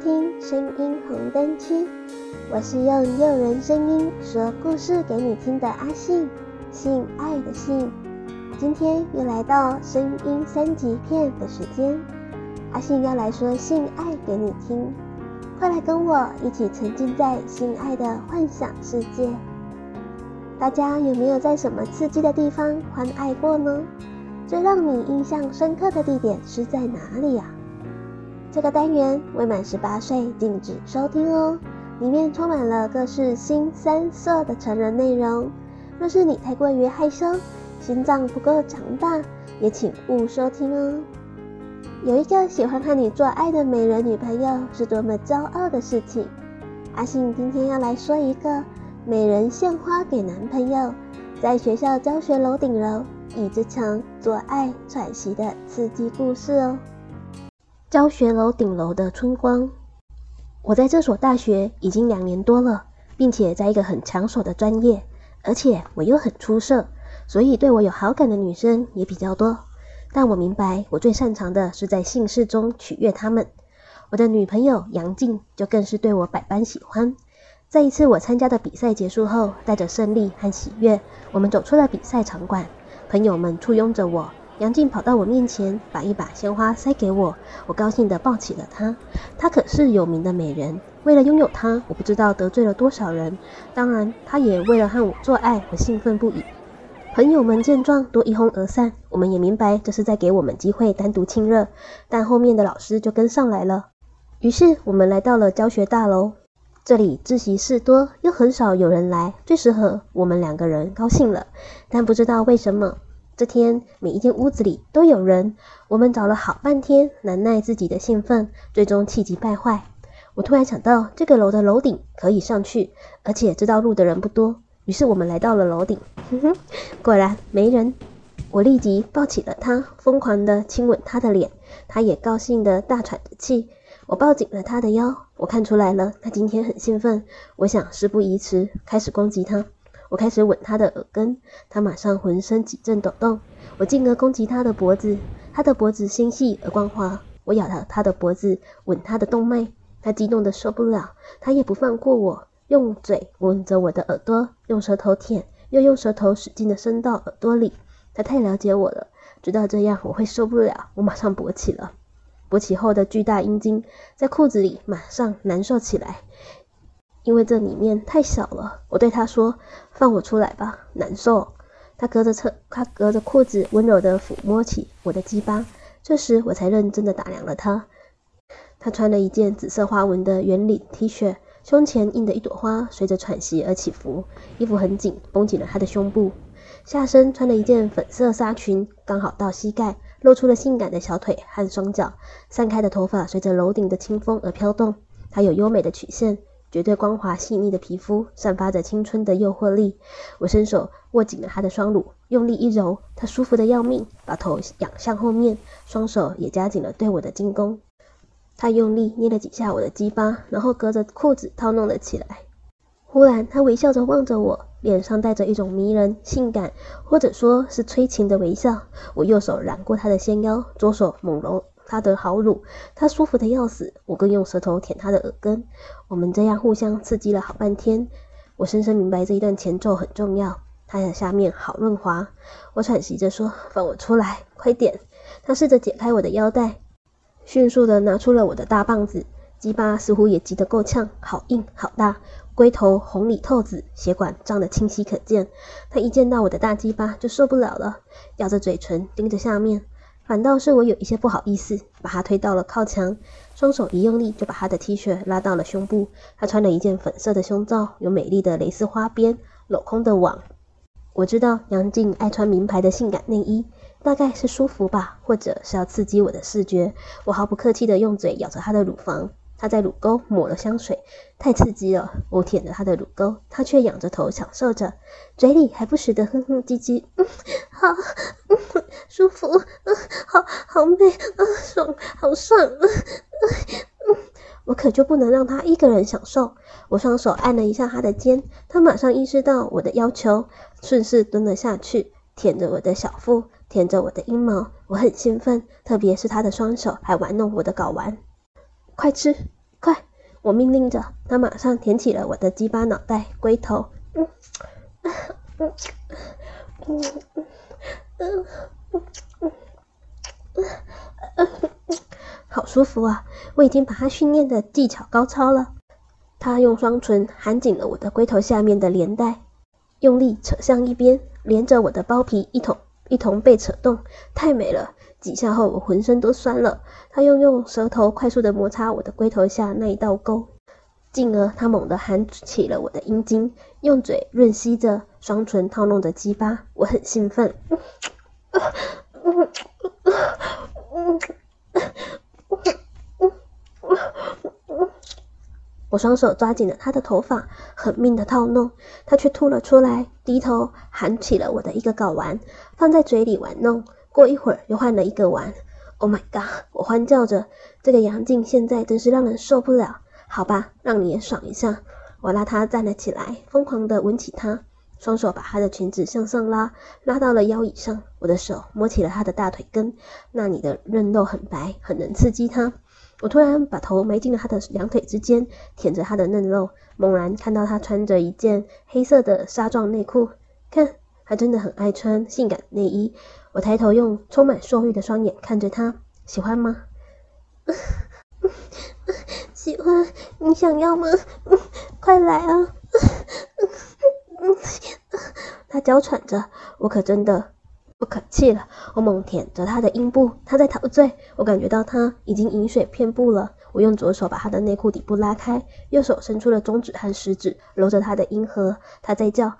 听声音红灯区，我是用诱人声音说故事给你听的阿信，性爱的性。今天又来到声音三级片的时间，阿信要来说性爱给你听，快来跟我一起沉浸在性爱的幻想世界。大家有没有在什么刺激的地方欢爱过呢？最让你印象深刻的地点是在哪里呀？这个单元未满十八岁禁止收听哦，里面充满了各式新三色的成人内容。若是你太过于害羞，心脏不够强大，也请勿收听哦。有一个喜欢和你做爱的美人女朋友是多么骄傲的事情。阿信今天要来说一个美人献花给男朋友，在学校教学楼顶楼椅子墙做爱喘息的刺激故事哦。教学楼顶楼的春光。我在这所大学已经两年多了，并且在一个很抢手的专业，而且我又很出色，所以对我有好感的女生也比较多。但我明白，我最擅长的是在性事中取悦她们。我的女朋友杨静就更是对我百般喜欢。在一次我参加的比赛结束后，带着胜利和喜悦，我们走出了比赛场馆，朋友们簇拥着我。杨静跑到我面前，把一把鲜花塞给我，我高兴地抱起了她。她可是有名的美人，为了拥有她，我不知道得罪了多少人。当然，她也为了和我做爱，我兴奋不已。朋友们见状都一哄而散，我们也明白这是在给我们机会单独亲热。但后面的老师就跟上来了，于是我们来到了教学大楼。这里自习室多，又很少有人来，最适合我们两个人高兴了。但不知道为什么。这天，每一间屋子里都有人。我们找了好半天，难耐自己的兴奋，最终气急败坏。我突然想到，这个楼的楼顶可以上去，而且知道路的人不多。于是我们来到了楼顶，哼哼，果然没人。我立即抱起了他，疯狂地亲吻他的脸，他也高兴地大喘着气。我抱紧了他的腰，我看出来了，他今天很兴奋。我想事不宜迟，开始攻击他。我开始吻他的耳根，他马上浑身几阵抖动。我进而攻击他的脖子，他的脖子纤细而光滑。我咬了他的脖子，吻他的动脉。他激动得受不了，他也不放过我，用嘴吻着我的耳朵，用舌头舔，又用舌头使劲地伸到耳朵里。他太了解我了，知道这样我会受不了，我马上勃起了。勃起后的巨大阴茎在裤子里马上难受起来。因为这里面太小了，我对他说：“放我出来吧，难受。”他隔着侧，他隔着裤子温柔地抚摸起我的鸡巴。这时我才认真地打量了他。他穿了一件紫色花纹的圆领 T 恤，胸前印的一朵花随着喘息而起伏，衣服很紧，绷紧了他的胸部。下身穿了一件粉色纱裙，刚好到膝盖，露出了性感的小腿和双脚。散开的头发随着楼顶的清风而飘动。他有优美的曲线。绝对光滑细腻的皮肤，散发着青春的诱惑力。我伸手握紧了她的双乳，用力一揉，她舒服的要命，把头仰向后面，双手也夹紧了对我的进攻。她用力捏了几下我的鸡巴，然后隔着裤子套弄了起来。忽然，她微笑着望着我，脸上带着一种迷人、性感，或者说是催情的微笑。我右手揽过她的纤腰，左手猛揉。他的好乳，他舒服的要死，我更用舌头舔他的耳根。我们这样互相刺激了好半天。我深深明白这一段前奏很重要。他的下面好润滑。我喘息着说：“放我出来，快点！”他试着解开我的腰带，迅速的拿出了我的大棒子，鸡巴似乎也急得够呛，好硬好大，龟头红里透紫，血管胀得清晰可见。他一见到我的大鸡巴就受不了了，咬着嘴唇盯着下面。反倒是我有一些不好意思，把他推到了靠墙，双手一用力就把他的 T 恤拉到了胸部。他穿了一件粉色的胸罩，有美丽的蕾丝花边，镂空的网。我知道杨静爱穿名牌的性感内衣，大概是舒服吧，或者是要刺激我的视觉。我毫不客气地用嘴咬着她的乳房。他在乳沟抹了香水，太刺激了。我舔着他的乳沟，他却仰着头享受着，嘴里还不时的哼哼唧唧，嗯，好，嗯，舒服，嗯，好好美，嗯，爽，好爽，嗯，嗯，我可就不能让他一个人享受。我双手按了一下他的肩，他马上意识到我的要求，顺势蹲了下去，舔着我的小腹，舔着我的阴毛，我很兴奋，特别是他的双手还玩弄我的睾丸。快吃，快！我命令着，他马上舔起了我的鸡巴脑袋龟头。嗯嗯嗯嗯嗯嗯嗯嗯，好舒服啊！我已经把他训练的技巧高超了。他用双唇含紧了我的龟头下面的连带，用力扯向一边，连着我的包皮一同一同被扯动，太美了！几下后，我浑身都酸了。他又用舌头快速地摩擦我的龟头下那一道沟，进而他猛地含起了我的阴茎，用嘴润吸着，双唇套弄着鸡巴。我很兴奋。我双手抓紧了他的头发，狠命的套弄，他却吐了出来，低头含起了我的一个睾丸，放在嘴里玩弄。过一会儿，又换了一个玩。Oh my god！我欢叫着，这个杨静现在真是让人受不了。好吧，让你也爽一下。我拉他站了起来，疯狂地吻起他，双手把他的裙子向上拉，拉到了腰以上。我的手摸起了他的大腿根，那里的嫩肉很白，很能刺激他。我突然把头埋进了他的两腿之间，舔着他的嫩肉，猛然看到他穿着一件黑色的纱状内裤，看，他真的很爱穿性感内衣。我抬头用充满兽欲的双眼看着他，喜欢吗？喜欢，你想要吗？快来啊！他娇喘着，我可真的。不可气了，我猛舔着他的阴部，他在陶醉。我感觉到他已经淫水遍布了。我用左手把他的内裤底部拉开，右手伸出了中指和食指，揉着他的阴核。他在叫。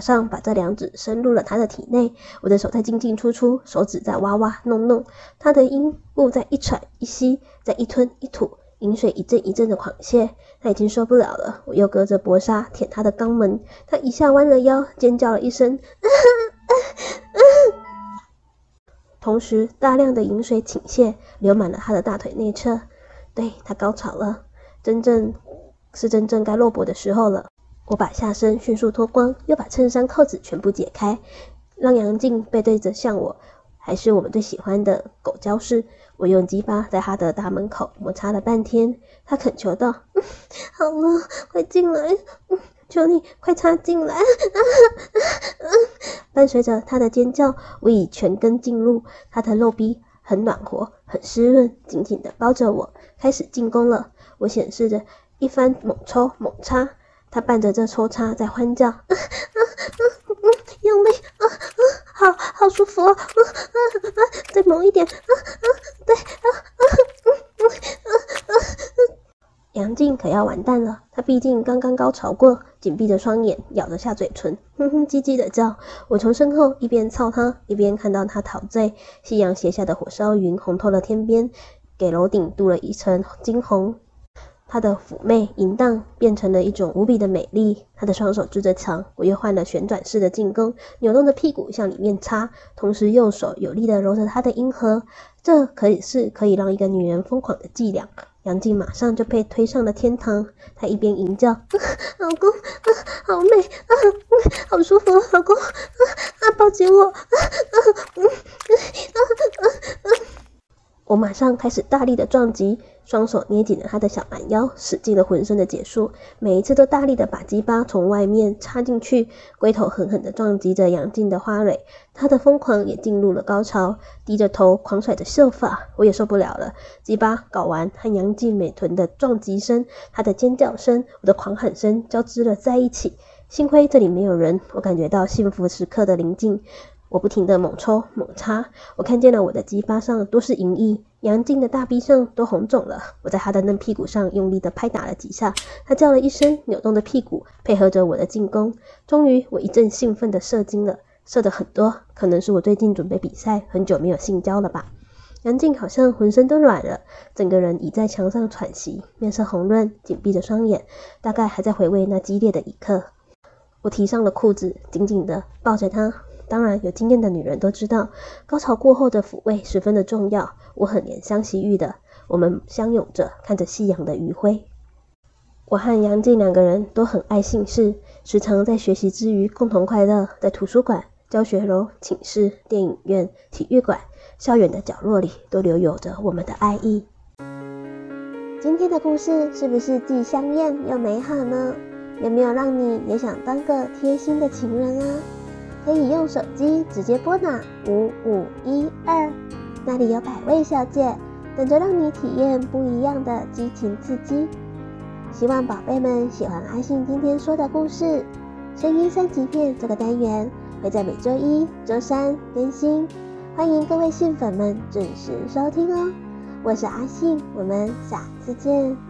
马上把这两指伸入了他的体内，我的手在进进出出，手指在挖挖弄弄，他的阴部在一喘一吸，在一吞一吐。淫水一阵一阵的狂泻，他已经受不了了。我又隔着薄纱舔他的肛门，他一下弯了腰，尖叫了一声，同时大量的淫水倾泻，流满了他的大腿内侧。对，他高潮了，真正是真正该落魄的时候了。我把下身迅速脱光，又把衬衫扣子全部解开，让杨静背对着向我。还是我们最喜欢的狗交式。我用鸡巴在他的大门口摩擦了半天，他恳求道：“嗯，好了，快进来，嗯，求你快插进来。”伴随着他的尖叫，我已全根进入，他的肉壁很暖和，很湿润，紧紧地包着我，开始进攻了。我显示着一番猛抽猛插，他伴着这抽插在欢叫。啊啊啊用力啊啊，好好舒服啊！啊啊，再猛一点啊啊，对啊啊嗯嗯啊啊！杨静可要完蛋了，她毕竟刚刚高潮过，紧闭着双眼，咬着下嘴唇，哼哼唧唧的叫。我从身后一边操她，一边看到她陶醉。夕阳斜下的火烧云红透了天边，给楼顶镀了一层金红。她的妩媚淫荡变成了一种无比的美丽。她的双手支着墙，我又换了旋转式的进攻，扭动着屁股向里面插，同时右手有力地揉着她的阴核。这可以是可以让一个女人疯狂的伎俩。杨静马上就被推上了天堂。她一边吟叫：“啊、老公，啊，好美啊，好舒服，老公，啊，啊，抱紧我，啊啊嗯啊啊啊！”我马上开始大力的撞击。双手捏紧了他的小蛮腰，使尽了浑身的解数，每一次都大力的把鸡巴从外面插进去，龟头狠狠的撞击着杨静的花蕊，他的疯狂也进入了高潮，低着头狂甩着秀发，我也受不了了，鸡巴睾丸和杨静美臀的撞击声，他的尖叫声，我的狂喊声交织了在一起，幸亏这里没有人，我感觉到幸福时刻的临近。我不停地猛抽猛插，我看见了我的鸡巴上都是淫液，杨静的大臂上都红肿了。我在她的嫩屁股上用力地拍打了几下，她叫了一声，扭动着屁股，配合着我的进攻。终于，我一阵兴奋地射精了，射得很多，可能是我最近准备比赛，很久没有性交了吧。杨静好像浑身都软了，整个人倚在墙上喘息，面色红润，紧闭着双眼，大概还在回味那激烈的一刻。我提上了裤子，紧紧地抱着她。当然，有经验的女人都知道，高潮过后的抚慰十分的重要。我很怜香惜玉的，我们相拥着，看着夕阳的余晖。我和杨静两个人都很爱姓氏，时常在学习之余共同快乐，在图书馆、教学楼、寝室、电影院、体育馆，校园的角落里都留有着我们的爱意。今天的故事是不是既香艳又美好呢？有没有让你也想当个贴心的情人啊？可以用手机直接拨打五五一二，那里有百位小姐等着让你体验不一样的激情刺激。希望宝贝们喜欢阿信今天说的故事。声音三级片这个单元会在每周一、周三更新。欢迎各位信粉们准时收听哦！我是阿信，我们下次见。